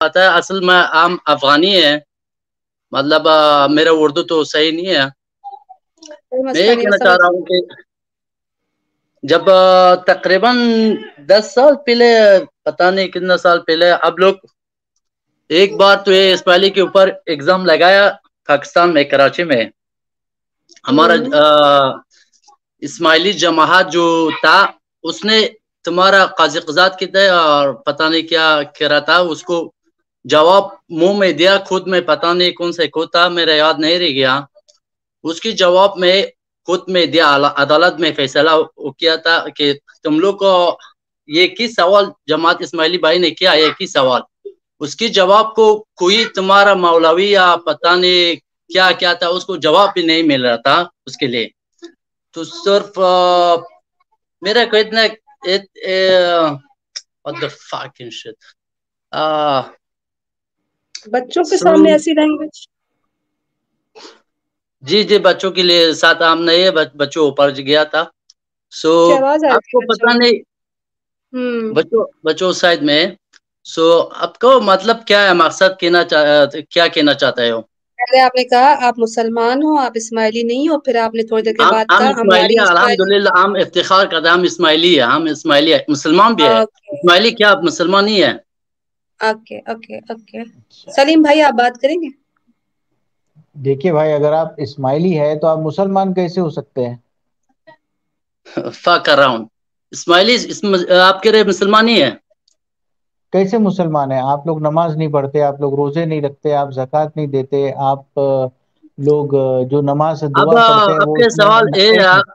پتا ہے اصل میں عام افغانی ہے مطلب میرا اردو تو صحیح نہیں ہے۔ میں یہ کہنا چاہ رہا ہوں کہ جب تقریباً دس سال پہلے پتہ نہیں کتنا سال پہلے اب لوگ ایک بار تو یہ اسماعیلی کے اوپر ایگزام لگایا پاکستان میں کراچی میں۔ ہمارا اسماعیلی جماعت جو تھا اس نے تمہارا قاضی قزاد کی تھے اور پتہ نہیں کیا کہہ رہا تھا اس کو جواب منہ میں دیا، خود میں پتہ نہیں کون سے خود تھا میرا یاد نہیں رہ گیا۔ اس کی جواب میں خود میں دیا، عدالت میں فیصلہ کیا تھا کہ تم لوگ کو یہ کی سوال، جماعت اسماعیلی بھائی نے کیا یہ کی سوال؟ اس کی جواب کو کوئی تمہارا مولوی یا پتہ نہیں کیا کیا تھا، اس کو جواب بھی نہیں مل رہا تھا اس کے لیے۔ تو صرف میرا کو اتنا بچوں کے سامنے ایسی لینگویج جی جی بچوں کے لیے ساتھ عام نہیں ہے بچوں اوپر گیا تھا۔ سو آپ کو پتہ نہیں۔ بچوں بچوں سائڈ میں۔ سو آپ کو مطلب کیا ہے؟ مقصد کہنا کیا کہنا چاہتا ہے پہلے آپ نے کہا آپ مسلمان ہو آپ اسماعیلی نہیں ہو پھر آپ نے تھوڑی دیر کے بعد کہا ہماری الحمد للہ ہم افتخار کرتے ہیں ہم اسماعیلی ہے ہم اسماعیلی ہے مسلمان بھی ہے اسماعیلی کیا آپ مسلمان ہی ہے اوکے اوکے اوکے سلیم بھائی آپ بات کریں گے؟ دیکھیے بھائی اگر آپ اسماعیلی ہے تو آپ مسلمان کیسے ہو سکتے ہیں؟ فا کر رہا ہوں اسماعیلی آپ کے رہے مسلمان ہی ہے کیسے مسلمان ہیں؟ آپ لوگ نماز نہیں پڑھتے آپ لوگ روزے نہیں رکھتے آپ زکوٰۃ نہیں دیتے آپ لوگ جو نماز دعا پڑھتے ہیں وہ کے سوال ہے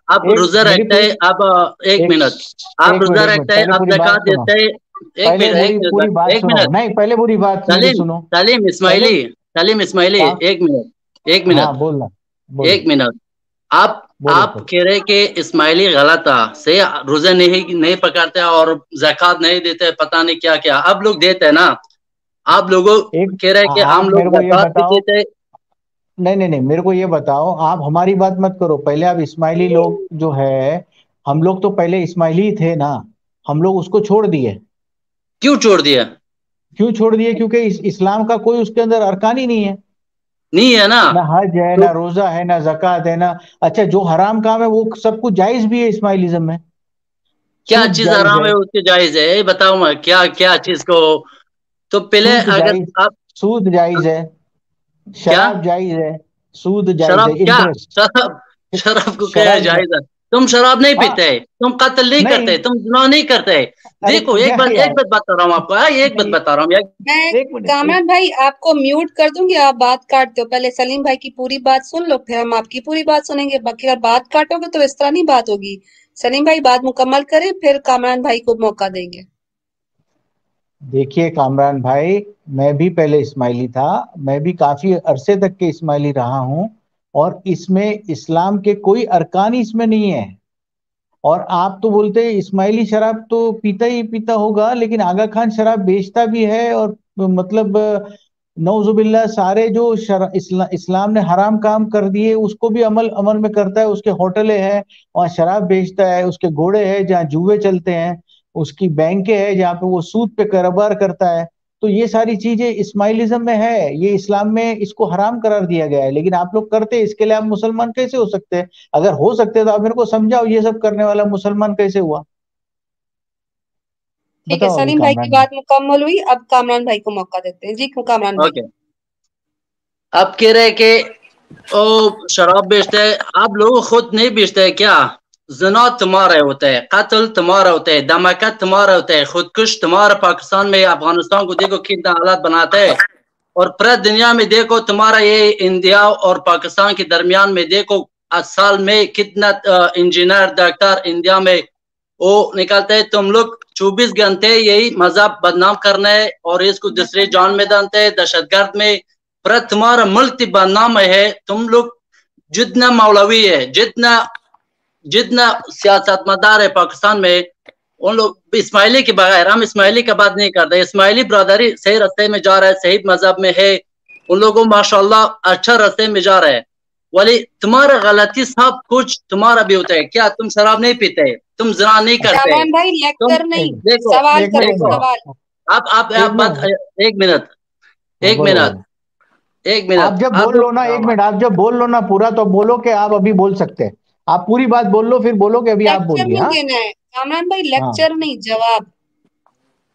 آپ روزہ ہے پوری آپ ایک منٹ۔ آپ روزہ ہے پہلے آپ سنو۔ دیتا ہے ایک منٹ ایک منٹ نہیں پہلے پوری بات سنو۔ اسماعیلی سلیم اسماعیلی آپ ایک منٹ ایک ہاں منٹ۔ ایک منٹ۔ آپ آپ کہہ رہے کہ اسماعیلی غلط تھا روزے نہیں نہیں پکڑتے اور زکوٰۃ نہیں دیتے پتہ نہیں کیا کیا۔ اب لوگ دیتے نا۔ آپ لوگوں کہہ رہے کہ عام میرے لوگ نہیں نہیں نہیں میرے کو یہ بتاؤ۔ آپ ہماری بات مت کرو۔ پہلے آپ اسماعیلی لوگ جو ہے ہم لوگ تو پہلے اسماعیلی تھے نا۔ ہم لوگ اس کو چھوڑ دیے۔ کیوں چھوڑ دیا؟ کیوں چھوڑ دیے کیونکہ اسلام کا کوئی اس کے اندر ارکان ہی نہیں ہے۔ نہیں ہے نا۔ نہ حج ہے نہ روزہ ہے نہ زکوٰۃ ہے نہ اچھا جو حرام کام ہے وہ سب کچھ جائز بھی ہے اسماعیلزم میں۔ کیا چیز آرام ہے۔ اس کی جائز ہے؟ بتاؤں میں کیا کیا چیز کو تو پہلے اگر آپ سود جائز ہے۔ شراب جائز ہے۔ سود جائز ہے شراب کو کیا شراب جائز تم شراب نہیں پیتے تم قتل نہیں کرتے تم گناہ نہیں کرتے۔ دیکھو ایک بات ایک بات بتا رہا ہوں آپ کو ایک بات بتا رہا ہوں۔ میں کامران بھائی آپ کو میوٹ کر دوں گی آپ بات کاٹ دو پہلے سلیم بھائی کی پوری بات سن لو پھر ہم آپ کی پوری بات سنیں گے۔ باقی اگر بات کاٹو گے تو اس طرح نہیں بات ہوگی۔ سلیم بھائی بات مکمل کریں پھر کامران بھائی کو موقع دیں گے۔ دیکھیے کامران بھائی میں بھی پہلے اسماعیلی تھا میں بھی کافی عرصے تک کے اسماعیلی رہا ہوں۔ اور اس میں اسلام کے کوئی ارکان اس میں نہیں ہے اور آپ تو بولتے اسماعیلی شراب تو پیتا ہی پیتا ہوگا، لیکن آگا خان شراب بیچتا بھی ہے اور مطلب نوزب اللہ سارے جو اسلام نے حرام کام کر دیے، اس کو بھی عمل عمل میں کرتا ہے، اس کے ہوٹلیں ہیں، وہاں شراب بیچتا ہے، اس کے گھوڑے ہیں جہاں جوئے چلتے ہیں، اس کی بینکیں ہے جہاں پہ وہ سود پہ کاروبار کرتا ہے۔ تو یہ ساری چیزیں اسماعیلزم میں ہے یہ اسلام میں اس کو حرام قرار دیا گیا ہے لیکن آپ لوگ کرتے اس کے لیے آپ مسلمان کیسے ہو سکتے؟ ہیں اگر ہو سکتے تو آپ میرے کو سمجھاؤ یہ سب کرنے والا مسلمان کیسے ہوا؟ ٹھیک ہے سلیم بھائی کی بات مکمل ہوئی اب کامران بھائی کو موقع دیتے ہیں۔ جی کامران بھائی۔ آپ کہہ رہے کہ او شراب بیچتے ہے آپ لوگ خود نہیں بیچتے ہیں کیا؟ زنا تمہارا ہوتا ہے قتل تمہارا ہوتا ہے دھماکہ تمہارا ہوتا ہے خودکش تمہارا پاکستان میں، افغانستان کو دیکھو کتنا حالات بناتے ہے اور پورے دنیا میں دیکھو تمہارا یہ انڈیا اور پاکستان کے درمیان میں دیکھو سال میں کتنا انجینئر، ڈاکٹر انڈیا میں وہ نکالتے ہے تم لوگ چوبیس گھنٹے یہی مذہب بدنام کرنا ہے اور اس کو دوسرے جان میں ڈالتے ہیں، دہشت گرد میں۔ پر تمہارا ملک بدنام ہے، تم لوگ جتنا مولوی ہے، جتنا جتنا سیاست مدار ہے پاکستان میں ان لوگ اسماعیلی کے بغیر ہم اسماعیلی کا بات نہیں کرتے اسماعیلی برادری صحیح رستے میں جا رہا ہے صحیح مذہب میں ہے ان لوگوں ماشاء اللہ اچھا رستے میں جا رہے ہیں ولی تمہارا غلطی سب کچھ تمہارا بھی ہوتا ہے۔ کیا تم شراب نہیں پیتے؟ تم زنا نہیں کرتے۔ ایک منٹ۔ ایک منٹ۔ ایک منٹ۔ آپ جب بول لو نا ایک منٹ۔ آپ جب بول لو نا پورا تو بولو کہ آپ ابھی بول سکتے ہیں۔ آپ پوری بات بول لو پھر بولو کہ ابھی آپ بولیے ہاں؟ کامران بھائی لیکچر نہیں جواب۔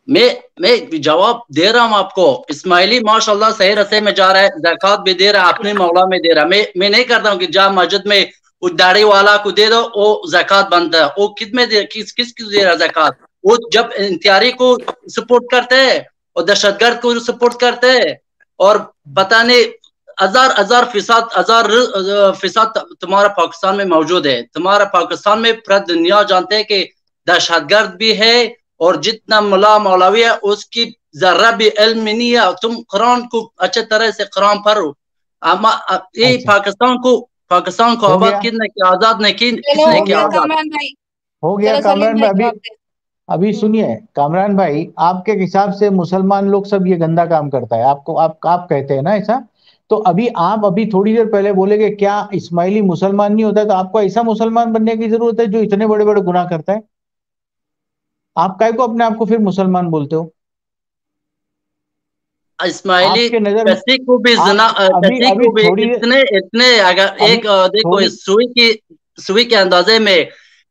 میں میں جواب دے رہا ہوں آپ کو۔ اسماعیلی ماشاء اللہ صحیح رسے میں جا رہا ہے زکات بھی دے رہا ہے اپنے مولا میں دے رہا ہے۔ میں میں نہیں کرتا ہوں کہ جا مسجد میں اس داڑھی والا کو دے دو وہ زکات بنتا ہے۔ وہ کس میں دے کس کس کو دے رہا ہے زکات وہ جب انتیاری کو سپورٹ کرتے ہیں اور دہشت گرد کو سپورٹ کرتے ہیں اور پتہ نہیں ہزار ہزار فیصد ہزار فیصد تمہارا پاکستان میں موجود ہے۔ تمہارا پاکستان میں پورا دنیا جانتے ہیں کہ دہشت گرد بھی ہے اور جتنا ملا مولوی ہے اس کی ذرہ بھی علم نہیں ہے۔ تم قرآن کو اچھے طرح سے قرآن پڑھو۔ اما یہ اچھا۔ پاکستان کو پاکستان کو آباد گیا۔ کس نے کیا آزاد نے کی کس نے ہو کیا گیا آزاد۔ کامران بھائی۔ ہو گیا کامران بھائی ابھی ابھی سنیے کامران بھائی آپ کے حساب سے مسلمان لوگ سب یہ گندا کام کرتا ہے۔ آپ کو آپ آپ کہتے ہیں نا ایسا؟ تو ابھی آپ ابھی تھوڑی دیر پہلے بولے کہ کیا اسماعیلی مسلمان نہیں ہوتا ہے؟ تو آپ کو ایسا مسلمان بننے کی ضرورت ہے جو اتنے بڑے بڑے گناہ کرتا ہے؟ آپ کائے کو اپنے آپ کو پھر مسلمان بولتے ہو؟ اسماعیلی کسی کو بھی زنا کسی کو بھی اتنے اتنے اگر ایک دیکھو سوئی کی سوئی کے اندازے میں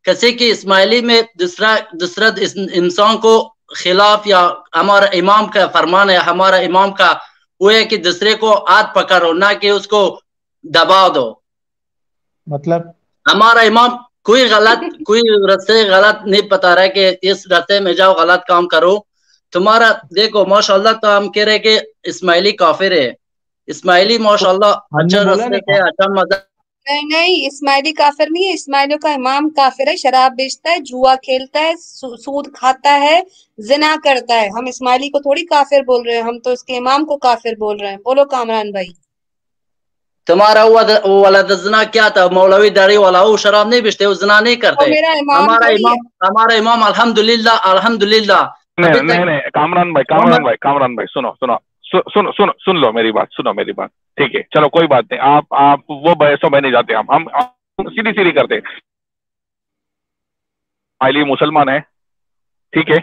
کسی کی اسماعیلی میں دوسرا دوسرا انسان کو خلاف یا ہمارا امام کا فرمان ہے ہمارا امام کا وہ ہے کہ دوسرے کو ہاتھ پکڑو نہ کہ اس کو دبا دو۔ مطلب؟ ہمارا امام کوئی غلط کوئی رستے غلط نہیں بتا رہا کہ اس رستے میں جاؤ غلط کام کرو۔ تمہارا دیکھو ماشاء اللہ تو ہم کہہ رہے کہ اسماعیلی کافر ہے۔ اسماعیلی ماشاء اللہ اچھا رستے اچھا مذہب نہیں نہیں اسماعیلی کافر نہیں ہے۔ اسماعیلیوں کا امام کافر ہے شراب بیچتا ہے جوا کھیلتا ہے سو- سود کھاتا ہے زنا کرتا ہے۔ ہم اسماعیلی کو تھوڑی کافر بول رہے ہیں ہم تو اس کے امام کو کافر بول رہے ہیں۔ بولو کامران بھائی۔ تمہارا وہ د- وہ والا زنا کیا تھا؟ مولوی داڑھی والا وہ شراب نہیں بیچتے وہ زنا نہیں کرتے۔ ہمارا امام ہمارا امام الحمدللہ الحمدللہ۔ نہیں نہیں کامران بھائی کامران بھائی کامران بھائی سنو سنو۔ سن سن سن لو میری بات سنو میری بات۔ ٹھیک ہے چلو کوئی بات نہیں۔ آپ آپ وہ بحثوں میں نہیں جاتے ہم ہم سیدھی سیدھی کرتے علی مسلمان ہے ٹھیک ہے۔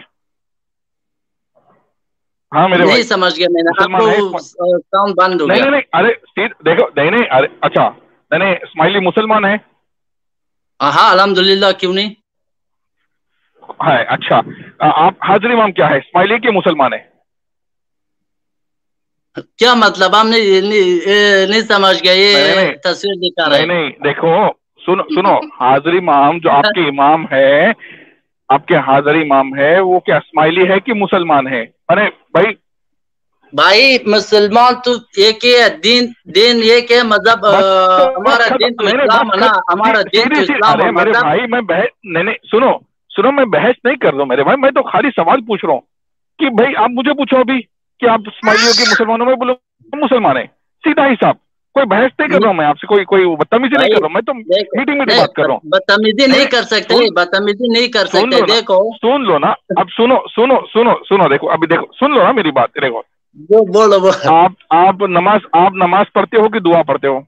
ہاں میرے نہیں بھائی۔ سمجھ گیا میں نے۔ نہیں گیا۔ نہیں نہیں ارے دیکھو نہیں نہیں ارے اچھا۔ نہیں نہیں اسماعیلی مسلمان ہے ہاں الحمدللہ کیوں نہیں؟ ہے اچھا۔ آپ حاضر امام کیا ہے اسماعیلی کے مسلمان ہے کیا مطلب؟ ہم نہیں سمجھ نہیں، یہ۔ تصویر دکھا رہے نہیں نہیں دیکھو سنو سنو حاضر امام جو آپ کے امام ہے آپ کے حاضر امام ہے وہ کیا اسماعیلی ہے کہ مسلمان ہے ارے بھائی۔ بھائی مسلمان تو ایک ہی ہے دین دین ایک ہے مذہب ہمارا دین تو اسلام ہے نا ہمارا دین تو اسلام ہے میرے مذہب بھائی میں بحث نہیں نہیں سنو سنو میں بحث نہیں کر رہا ہوں میرے بھائی میں تو خالی سوال پوچھ رہا ہوں کہ بھائی آپ مجھے پوچھو ابھی۔ کہ آپ اسماعیلیوں کے مسلمانوں میں بولو مسلمان ہیں۔ سیدھا حساب کوئی بحث نہیں کر رہا ہوں میں آپ سے کوئی کوئی بدتمیزی نہیں کر رہا ہوں۔ میں تو میٹنگ نہیں، بات کر رہا ہوں۔ بدتمیزی نہیں کر سکتے بدتمیزی نہیں کر سکتے دیکھو۔ سن لو نا۔ اب سنو سنو سنو سنو دیکھو ابھی دیکھو۔ سن لو نا میری بات دیکھو۔ بولو آپ آپ نماز آپ نماز پڑھتے ہو کہ دعا پڑھتے ہو؟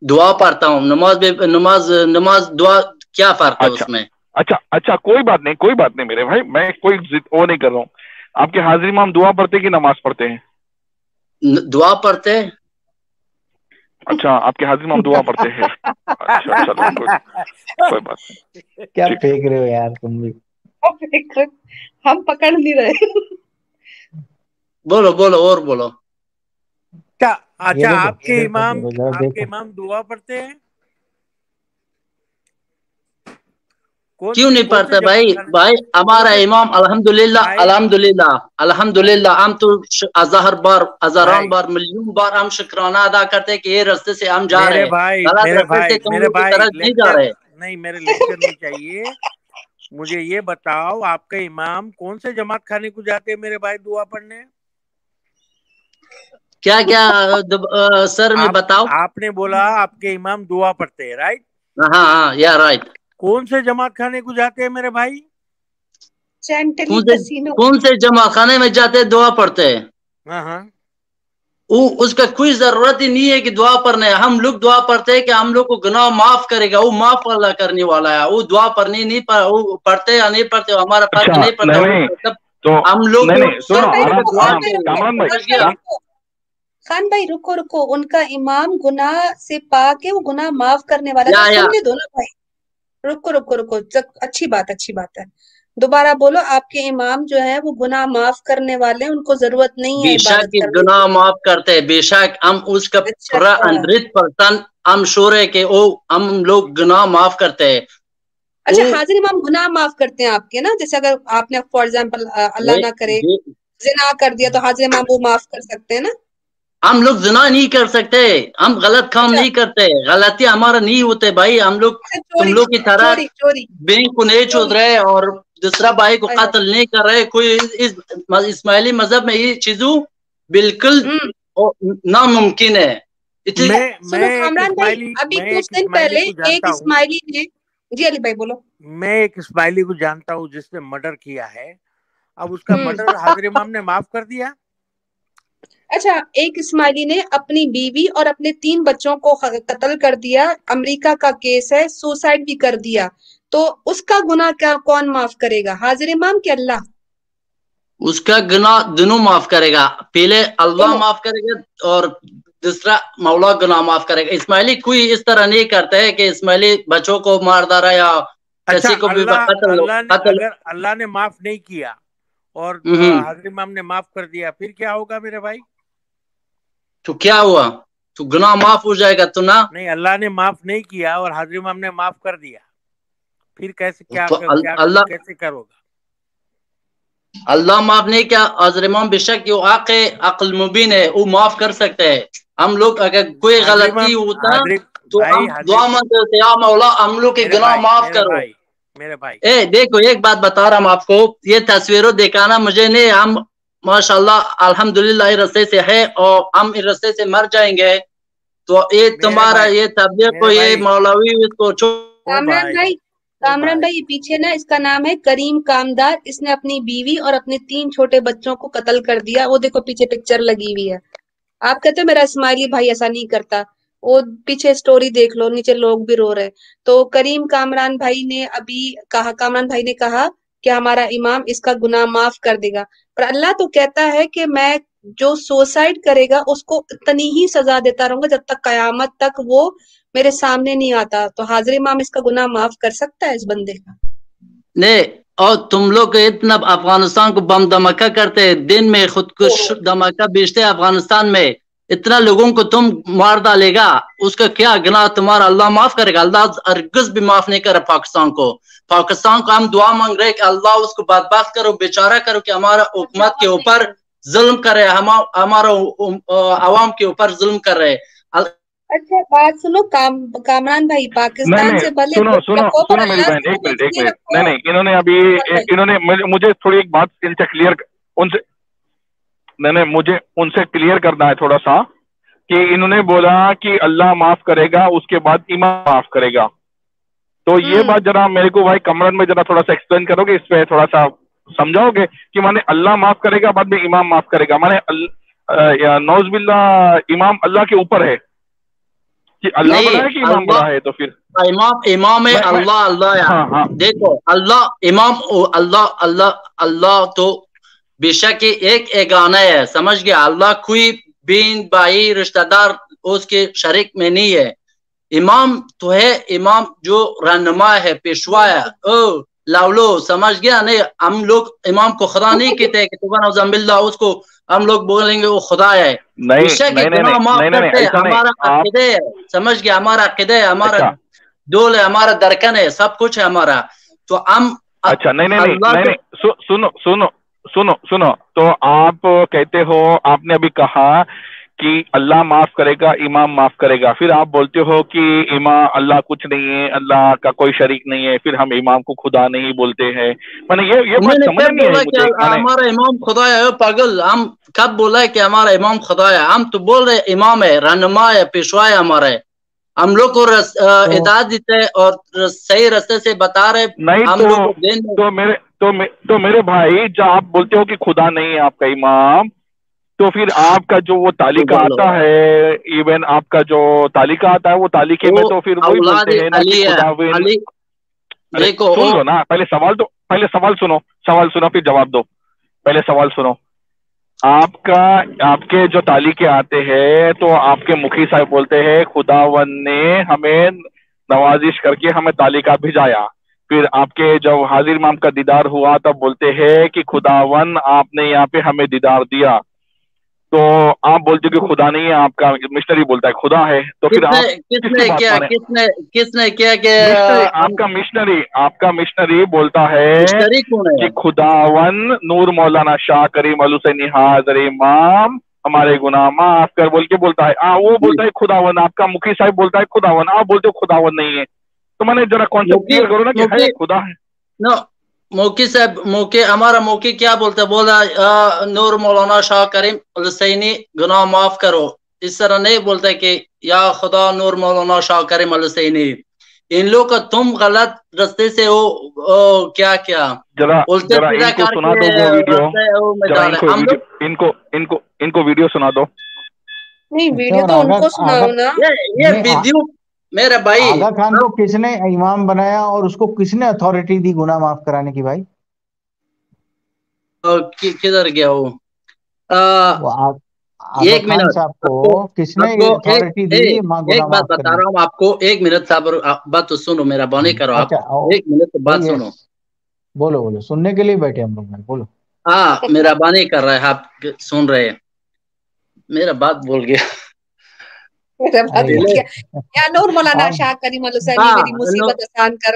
دعا پڑھتا ہوں۔ نماز نماز نماز دعا کیا فرق ہے اچھا۔ اس میں؟ اچھا اچھا کوئی بات نہیں کوئی بات نہیں میرے بھائی میں کوئی وہ نہیں کر رہا ہوں۔ آپ کے حاضر امام دعا پڑھتے کہ نماز پڑھتے ہیں؟ دعا پڑھتے اچھا آپ کے حاضر امام دعا پڑھتے ہیں۔ اچھا چلو کوئی کوئی بات کیا۔ پھینک رہے ہو یار تم بھی؟ ہم پکڑ نہیں رہے۔ بولو بولو اور بولو۔ کیا اچھا آپ کے امام آپ کے۔ امام دعا پڑھتے ہیں؟ کیوں نہیں جماعت بھائی؟ بھائی ہمارا امام الحمدللہ الحمدللہ الحمدللہ ہم تو ہزار بار ہزاران بھائی۔ بار ملین بار ہم شکرانہ ادا کرتے ہیں کہ یہ رستے سے ہم جا رہے ہیں۔ بھائی میرے بھائی میرے بھائی جا رہے۔ نہیں میرے لیکچر نہیں چاہیے۔ مجھے یہ بتاؤ آپ کا امام کون سے جماعت خانے کو جاتے ہیں میرے بھائی دعا پڑھنے؟ کیا کیا سر میں بتاؤ۔ آپ نے بولا آپ کے امام دعا پڑھتے ہیں رائٹ ہاں ہاں یا رائٹ کون سے جماعت خانے کو جاتے ہیں میرے بھائی؟ کون سے جمع خانے میں جاتے ہیں؟ دعا پڑھتے ہیں۔ ہاں ہاں۔ اس کا کوئی ضرورت ہی نہیں ہے کہ دعا پڑھنے۔ ہم لوگ دعا پڑھتے ہیں کہ ہم لوگ کو گناہ معاف کرے گا۔ وہ معاف اللہ کرنے والا ہے۔ وہ دعا پڑھنی نہیں پڑھتے یا نہیں پڑھتے ہمارا فرق اچھا نہیں سب تو ہم لوگ خان بھائی رکو رکو ان کا امام گناہ سے پاک ہے وہ گناہ معاف کرنے والا ہے۔ رکو رکو رکو اچھی بات اچھی بات ہے۔ دوبارہ بولو آپ کے امام جو ہے وہ گناہ معاف کرنے والے ہیں ان کو ضرورت نہیں ہے عبادت کرنے گناہ کی معاف کرتے ہیں۔ بے شک ہم اس کا اچھا پورا اچھا۔ ہنڈریڈ پرسینٹ ہم شور ہے کہ وہ ہم لوگ گناہ معاف کرتے ہیں۔ اچھا حاضر امام گناہ معاف کرتے ہیں آپ کے نا؟ جیسے اگر آپ نے فار ایگزامپل اللہ نہ کرے زنا کر دیا تو حاضر امام وہ معاف کر سکتے ہیں نا؟ ہم لوگ زنا نہیں کر سکتے ہم غلط کام اچھا۔ نہیں کرتے غلطی ہمارا نہیں ہوتے بھائی ہم لوگ اچھا تم لوگ کی طرح بینک کو نہیں چھوڑ رہے اور دوسرا بھائی کو ہائے قتل نہیں کر رہے کوئی اس اسماعیلی مذہب میں یہ چیزوں بالکل ناممکن ہے۔ ایک کامران بھائی اسماعیلی ابھی میں کچھ ایک دن پہلے اسماعیلی کو ایک جانتا ہوں۔ اسماعیلی نے جی علی بھائی بولو۔ میں ایک اسماعیلی کو جانتا ہوں جس نے مرڈر کیا ہے۔ اب اس کا مرڈر حاضر امام نے معاف کر دیا۔ اچھا ایک اسماعیلی نے اپنی بیوی اور اپنے تین بچوں کو قتل کر دیا امریکہ کا کیس ہے سوسائڈ بھی کر دیا۔ تو اس کا گناہ کیا کون معاف کرے گا؟ حاضر امام کہ اللہ۔ اس کا گناہ دونوں معاف کرے گا۔ پہلے اللہ معاف کرے گا اور دوسرا مولا گناہ معاف کرے گا۔ اسماعیلی کوئی اس طرح نہیں کرتا ہے کہ اسماعیلی بچوں کو مار ڈالا یا اچھا کسی کو بھی اللہ قتل اللہ نے قتل اگر اللہ نے معاف نہیں کیا اور حاضر امام نے معاف کر دیا پھر کیا ہوگا میرے بھائی؟ تو کیا ہوا؟ تو گناہ معاف ہو جائے گا تو نہ؟ نہیں اللہ نے معاف نہیں کیا اور حاضر امام نے معاف کر دیا۔ پھر کیسے کیا اللہ کیسے کروگا اللہ معاف نہیں کیا حضرت امام بے شک وہ عق عقل مبین ہے وہ معاف کر سکتے ہیں۔ ہم لوگ اگر کوئی غلطی ہوتا تو ہم دعا مانگتے یا مولا ہم لوگ کے گناہ معاف کرو۔ میرے بھائی۔ اے دیکھو ایک بات بتا رہا ہوں آپ کو یہ تصویروں دکھانا مجھے نہیں ہم ماشاء اللہ الحمدللہ اس رستے سے ہے اور ہم اس رستے سے مر جائیں گے۔ تو یہ تمہارا یہ تبلیغ کو یہ مولوی اس کو کامران بھائی کامران بھائی۔ بھائی پیچھے نا اس کا نام ہے کریم کامدار۔ اس نے اپنی بیوی اور اپنے تین چھوٹے بچوں کو قتل کر دیا۔ وہ دیکھو پیچھے پکچر لگی ہوئی ہے۔ آپ کہتے ہو میرا اسماعیلی بھائی ایسا نہیں کرتا۔ وہ پیچھے سٹوری دیکھ لو نیچے لوگ بھی رو رہے تو کریم کامران بھائی نے ابھی کہا کامران بھائی نے کہا کہ ہمارا امام اس کا گناہ معاف کر دے گا۔ پر اللہ تو کہتا ہے کہ میں جو سوسائڈ کرے گا اس کو اتنی ہی سزا دیتا رہوں گا جب تک قیامت تک وہ میرے سامنے نہیں آتا۔ تو حاضر امام اس کا گناہ معاف کر سکتا ہے اس بندے کا؟ نہیں اور تم لوگ اتنا افغانستان کو بم دھماکہ کرتے دن میں خود کش دھماکہ بیچتے افغانستان میں۔ اتنا لوگوں کو تم مار ڈالے گا اس کا کیا گناہ تمہارا؟ اللہ معاف کرے گا۔ اللہ ارگز بھی معاف نہیں کرے پاکستان کو۔ پاکستان کو ہم دعا مانگ رہے ہیں کہ اللہ اس کو بدبخت کرو بیچارہ کرو کہ ہمارا حکومت کے اوپر ظلم کرے ہما- ہمارا عوام کے اوپر ظلم کر رہے اچھا بات سنو کام کامران بھائی پاکستان سے بھلے سنو سنو میری بہن ایک منٹ ایک منٹ۔ نہیں نہیں انہوں نے ابھی انہوں نے مجھے- مجھے تھوڑی ایک بات ان سے کلیئر ان سے نہیں نہیں مجھے ان سے کلیئر کرنا ہے تھوڑا سا کہ انہوں نے بولا کہ اللہ معاف کرے گا اس کے بعد امام معاف کرے گا۔ تو یہ بات ذرا میرے کو بھائی کمرن میں ذرا تھوڑا سا ایکسپلین کرو گے اس پہ تھوڑا سا سمجھاؤ گے کہ مانے اللہ معاف کرے گا بعد میں امام معاف کرے گا۔ آ، یا نوز باللہ امام اللہ کے اوپر ہے۔ کہ اللہ بڑا ہے کہ امام بڑا ہے؟ تو پھر امام امام میں- میں- اللہ اللہ ہاں ہاں۔ دیکھو اللہ امام او اللہ اللہ اللہ تو بے شک ایک ایگانا ہے۔ سمجھ گیا اللہ کوئی بین بھائی رشتہ دار اس کے شریک میں نہیں ہے۔ امام تو ہے امام جو رہنما ہے پیشوا ہے۔ او لاولو سمجھ گیا؟ نہیں ہم لوگ امام کو خدا نہیں کہتے کہ اللہ اس کو ہم لوگ بولیں گے وہ خدا ہے۔ ہمارا آپ عقیدے ہے۔ سمجھ گیا ہمارا عقیدے ہے ہمارا اچھا۔ دول ہے ہمارا درکن ہے سب کچھ ہے ہمارا۔ تو ہم اچھا نہیں نہیں سنو سنو۔ سنو سنو تو آپ کہتے ہو آپ نے ابھی کہا کہ اللہ معاف کرے گا امام معاف کرے گا۔ پھر آپ بولتے ہو کہ امام اللہ کچھ نہیں ہے اللہ کا کوئی شریک نہیں ہے پھر ہم امام کو خدا نہیں بولتے ہیں۔ میں نے یہ بات سمجھ نہیں نے ہمارا امام خدا ہے پاگل۔ ہم کب بولا ہے کہ ہمارا امام خدا ہے؟ ہم تو بول رہے امام ہے رہنما ہے پیشوا ہے ہمارا۔ ہے ہم لوگ کو ہدایت دیتے ہیں اور صحیح رستے سے بتا رہے نہیں تو میرے تو تو میرے بھائی جب آپ بولتے ہو کہ خدا نہیں ہے آپ کا امام تو پھر آپ کا جو وہ تعلیقہ۔ آتا ہے ایون آپ کا جو تعلیقہ آتا ہے وہ تعلیقے میں تو پھر وہی بولتے ہیں سن لو نا پہلے سوال تو پہلے سوال سنو سوال سنو پھر جواب دو۔ پہلے سوال سنو۔ آپ کا آپ کے جو تعلیقے آتے ہیں تو آپ کے مکھی صاحب بولتے ہیں خداون نے ہمیں نوازش کر کے ہمیں تعلیقہ بھیجایا۔ پھر آپ کے جب حاضر امام کا دیدار ہوا تب بولتے ہیں کہ خداون آپ نے یہاں پہ ہمیں دیدار دیا۔ تو آپ بولتے کہ خدا نہیں ہے آپ کا مشنری بولتا ہے خدا ہے۔ تو پھر کس آپ نے کیا کہ آپ کا مشنری آپ کا مشنری بولتا ہے کہ خداون نور مولانا شاہ کریم الحسین حاضر امام ہمارے گناہ معاف کر بول کے بولتا ہے۔ وہ بولتا ہے خداون آپ کا مکھی صاحب بولتا ہے خداون آپ بولتے ہو خداون نہیں ہے۔ تو میں نے ذرا کانسیپٹ کلیئر کرو نا کہ ہے خدا۔ ہے نو موکی صاحب موکی ہمارا موکی کیا بولتا ہے؟ بولا نور مولانا شاہ کریم السینی گناہ معاف کرو۔ اس طرح نہیں بولتا کہ یا خدا نور مولانا شاہ کریم السینی ان لوگ کا تم غلط رستے سے ہو کیا کیا؟ سیدھا ان کو ان کو ہم ویڈیو لوگ ان کو ان کو ان کو ویڈیو سنا دو۔ نہیں ویڈیو تو ان کو سناؤ نا۔ یہ ویڈیو میرا بھائی آگا خان کو کس نے امام بنایا اور اس کو کس نے اتھارٹی دی گناہ معاف کرانے کی بھائی؟ کدھر گیا وہ؟ ایک منٹ صاحب کو کس نے اتھارٹی دی ایک- بات بتا رہا ہوں آپ کو ایک منٹ آپ بات تو سنو میرا بانی کرو آپ۔ اچھا ایک منٹ بات سنو۔ بولو بولو سننے کے لیے بیٹھے ہم لوگ بولو۔ ہاں میرا بانی کر رہا ہے آپ سن رہے ہیں۔ میرا بات بول گیا میرا بات ارے بول پہلے گیا یا نور مولانا آپ- شاہ کریم الحسینی ہاں میری مصیبت آسان کر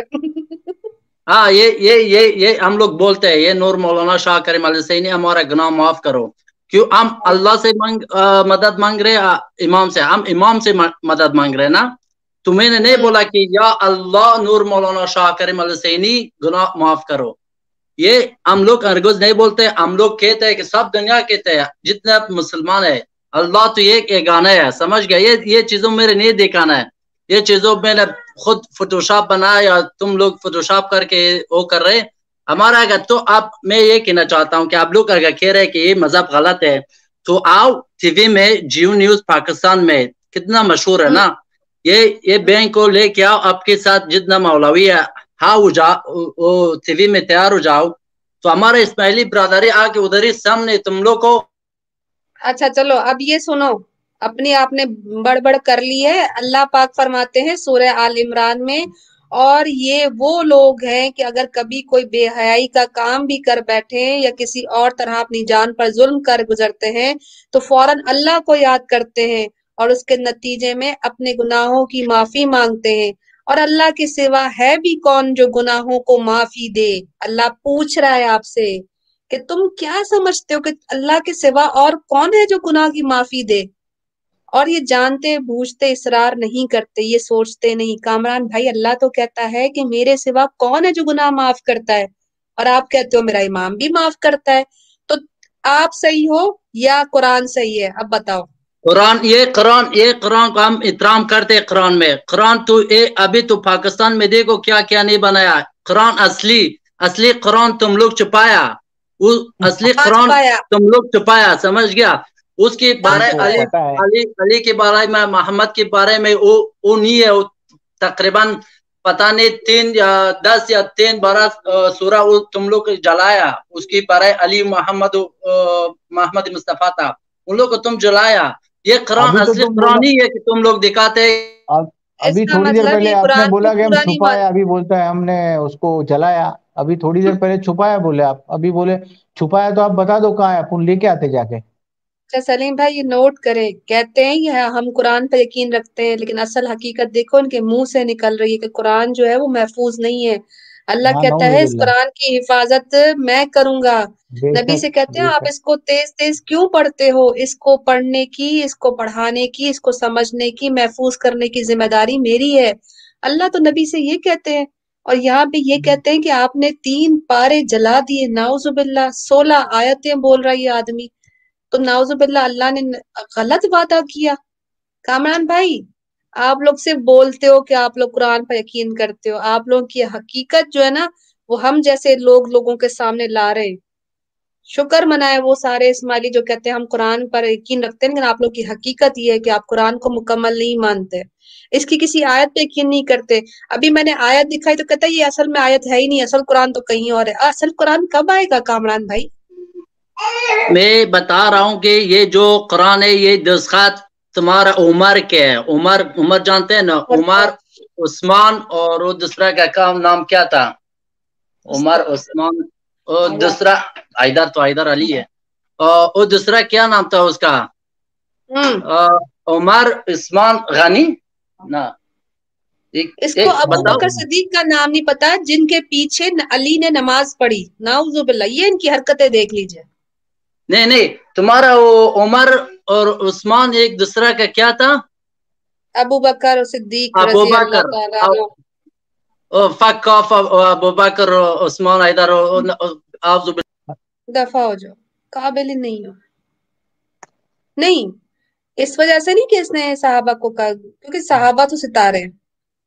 ہاں یہ یہ یہ یہ ہم لوگ بولتے ہیں یہ نور مولانا شاہ کریم السینی ہمارا گناہ معاف کرو کیوں ہم اللہ سے مانگ مدد مانگ رہے ہیں امام سے ہم امام سے مدد مانگ رہے ہیں نا تو میں نے نہیں۔ بولا کہ یا اللہ نور مولانا شاہ کریم السینی گناہ معاف کرو یہ ہم لوگ ارگز نہیں بولتے ہم لوگ کہتے ہیں کہ سب دنیا کہتے ہیں جتنے مسلمان ہے اللہ تو ایک گانا ہے، سمجھ گیا یہ یہ چیزوں میرے نہیں دکھانا ہے۔ یہ چیزوں میں نے خود فوٹوشاپ بنایا یا تم لوگ فوٹوشاپ کر کے وہ کر رہے ہمارا اگر تو آپ، میں یہ کہنا چاہتا ہوں کہ آپ لوگ اگر کہہ رہے کہ یہ مذہب غلط ہے، تو آؤ ٹی وی میں جیو نیوز پاکستان میں کتنا مشہور ہے نا؟ یہ یہ بینک کو لے کے آؤ، آپ کے ساتھ جتنا مولوی ہے ہاں وہ جا ٹی وی میں تیار ہو جاؤ۔ تو ہمارے اسماعیلی برادری آ کے ادھر ہی سامنے تم لوگ کو اچھا چلو، اب یہ سنو۔ اپنی آپ نے بڑ بڑ کر لی ہے۔ اللہ پاک فرماتے ہیں سورہ آل عمران میں، اور یہ وہ لوگ ہیں کہ اگر کبھی کوئی بے حیائی کا کام بھی کر بیٹھے یا کسی اور طرح اپنی جان پر ظلم کر گزرتے ہیں، تو فوراً اللہ کو یاد کرتے ہیں اور اس کے نتیجے میں اپنے گناہوں کی معافی مانگتے ہیں۔ اور اللہ کے سوا ہے بھی کون جو گناہوں کو معافی دے؟ اللہ پوچھ رہا ہے آپ سے۔ کہ تم کیا سمجھتے ہو کہ اللہ کے سوا اور کون ہے جو گناہ کی معافی دے؟ اور یہ جانتے، بوجھتے، اصرار نہیں کرتے، یہ سوچتے نہیں۔ کامران بھائی، اللہ تو کہتا ہے کہ میرے سوا کون ہے جو گناہ معاف کرتا ہے؟ اور آپ کہتے ہو میرا امام بھی معاف کرتا ہے۔ تو آپ صحیح ہو یا قرآن صحیح ہے؟ اب بتاؤ۔ قرآن، یہ قرآن یہ قرآن کو ہم احترام کرتے ہیں قرآن میں۔ قرآن تو، اے، ابھی تو پاکستان میں دیکھو کیا کیا نہیں بنایا قرآن اصلی اصلی قرآن تم لوگ چھپایا۔ اصلی قرآن تم لوگ چھپایا سمجھ گیا؟ اس کے بارے ہم کو علی علی علی کے بارے میں محمد کے بارے میں وہ وہ نہیں ہے تقریباً پتہ نہیں تین یا دس یا تین بارہ سورہ وہ تم لوگ جلایا۔ اس کی بارے علی محمد محمد مصطفیٰ تھا۔ ان لوگ کو تم جلایا۔ یہ قرآن اصلی قرآن ہی ہے کہ تم لوگ دکھاتے۔ اب ابھی تھوڑی دیر مطلب پہلے آپ نے بولا کہ ہم چھپایا ابھی بولتا ہے ہم نے اس کو جلایا۔ ابھی تھوڑی دیر پہلے چھپایا بولے آپ ابھی بولے چھپایا تو آپ بتا دو کہاں ہے اپن لے کے آتے جا کے۔ اچھا سلیم بھائی یہ نوٹ کریں کہتے ہیں کہ ہم قرآن پر یقین رکھتے ہیں لیکن اصل حقیقت دیکھو ان کے منہ سے نکل رہی ہے کہ قرآن جو ہے وہ محفوظ نہیں ہے۔ اللہ ہاں کہتا ہے اس قرآن کی حفاظت میں کروں گا۔ نبی سے کہتے ہیں آپ اس کو تیز تیز کیوں پڑھتے ہو؟ اس کو پڑھنے کی اس کو پڑھانے کی اس کو سمجھنے کی محفوظ کرنے کی ذمہ داری میری ہے۔ اللہ تو نبی سے یہ کہتے ہیں اور یہاں پہ یہ کہتے ہیں کہ آپ نے تین پارے جلا دیے۔ ناؤز باللہ، سولہ آیتیں بول رہا یہ آدمی۔ تو ناؤز باللہ، اللہ نے غلط وعدہ کیا۔ کامران بھائی، آپ لوگ صرف بولتے ہو کہ آپ لوگ قرآن پر یقین کرتے ہو۔ آپ لوگوں کی حقیقت جو ہے نا، وہ ہم جیسے لوگ لوگوں کے سامنے لا رہے ہیں۔ شکر منائے وہ سارے اسماعیلی جو کہتے ہیں، ہم قرآن پر یقین رکھتے ہیں، لیکن آپ لوگ کی حقیقت یہ ہے کہ آپ قرآن کو مکمل نہیں مانتے۔ اس کی کسی آیت پہ یقین نہیں کرتے۔ ابھی میں نے آیت دکھائی تو کہتا یہ اصل میں آیت ہے ہی نہیں اصل قرآن تو کہیں اور ہے۔ اصل قرآن کب آئے گا کامران بھائی؟ میں بتا رہا ہوں کہ یہ جو قرآن ہے یہ دستخط تمہارا عمر کے ہے عمر عمر جانتے ہیں نا؟ عمر عثمان اور وہ دوسرا کا کام نام کیا تھا؟ عمر عثمان اور دوسرا آئیدار تو آئیدار علی ہے۔ اور دوسرا کیا نام تھا اس کا؟ عمر عثمان غنی؟ نا اس کو ابو بکر صدیق کا نام نہیں پتا جن کے پیچھے علی نے نماز پڑھی۔ ناؤزو باللہ یہ ان کی حرکتیں دیکھ لیجیے۔ نہیں نہیں تمہارا وہ عمر اور عثمان ایک دوسرا کا کیا تھا؟ ابو بکر صدیق ابو بکر فک آف ابو بکر عثمان ایدار دفع ہو جاؤ قابل نہیں ہو۔ نہیں اس وجہ سے نہیں کہ اس نے صحابہ کو کہا کیونکہ صحابہ تو ستارے ہیں۔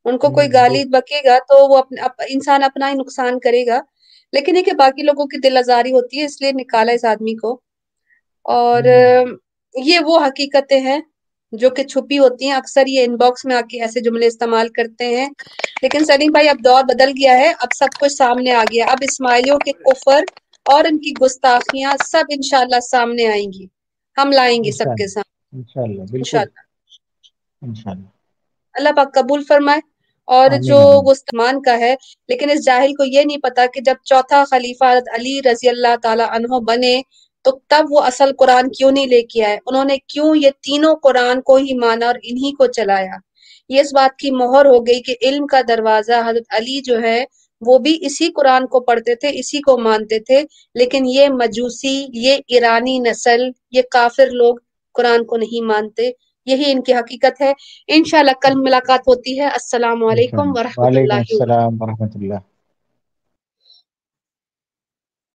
ان کو کوئی گالی بکے گا تو وہ اپنے اپ, انسان اپنا ہی نقصان کرے گا۔ لیکن یہ کہ باقی لوگوں کی دل آزاری ہوتی ہے اس لیے نکالا اس آدمی کو۔ اور یہ وہ حقیقتیں ہیں جو کہ چھپی ہوتی ہیں۔ اکثر یہ ان باکس میں آ کے ایسے جملے استعمال کرتے ہیں۔ لیکن سلیم بھائی اب دور بدل گیا ہے اب سب کچھ سامنے آ گیا۔ اب اسماعیلیوں کے کفر اور ان کی گستاخیاں سب انشاءاللہ سامنے آئیں گی۔ ہم لائیں گے سب کے سامنے۔ انشاءاللہ انشاءاللہ۔ اللہ پاک قبول فرمائے اور جو گستمان کا ہے لیکن اس جاہل کو یہ نہیں پتا کہ جب چوتھا خلیفہ علی رضی اللہ تعالی عنہ بنے تو تب وہ اصل قرآن کیوں نہیں لے کے آئے؟ انہوں نے کیوں یہ تینوں قرآن کو ہی مانا اور انہی کو چلایا؟ یہ اس بات کی مہر ہو گئی کہ علم کا دروازہ حضرت علی جو ہے وہ بھی اسی قرآن کو پڑھتے تھے اسی کو مانتے تھے لیکن یہ مجوسی یہ ایرانی نسل یہ کافر لوگ قرآن کو نہیں مانتے یہی ان کی حقیقت ہے۔ انشاءاللہ کل ملاقات ہوتی ہے۔ السلام علیکم ورحمۃ اللہ السلام ورحمۃ اللہ۔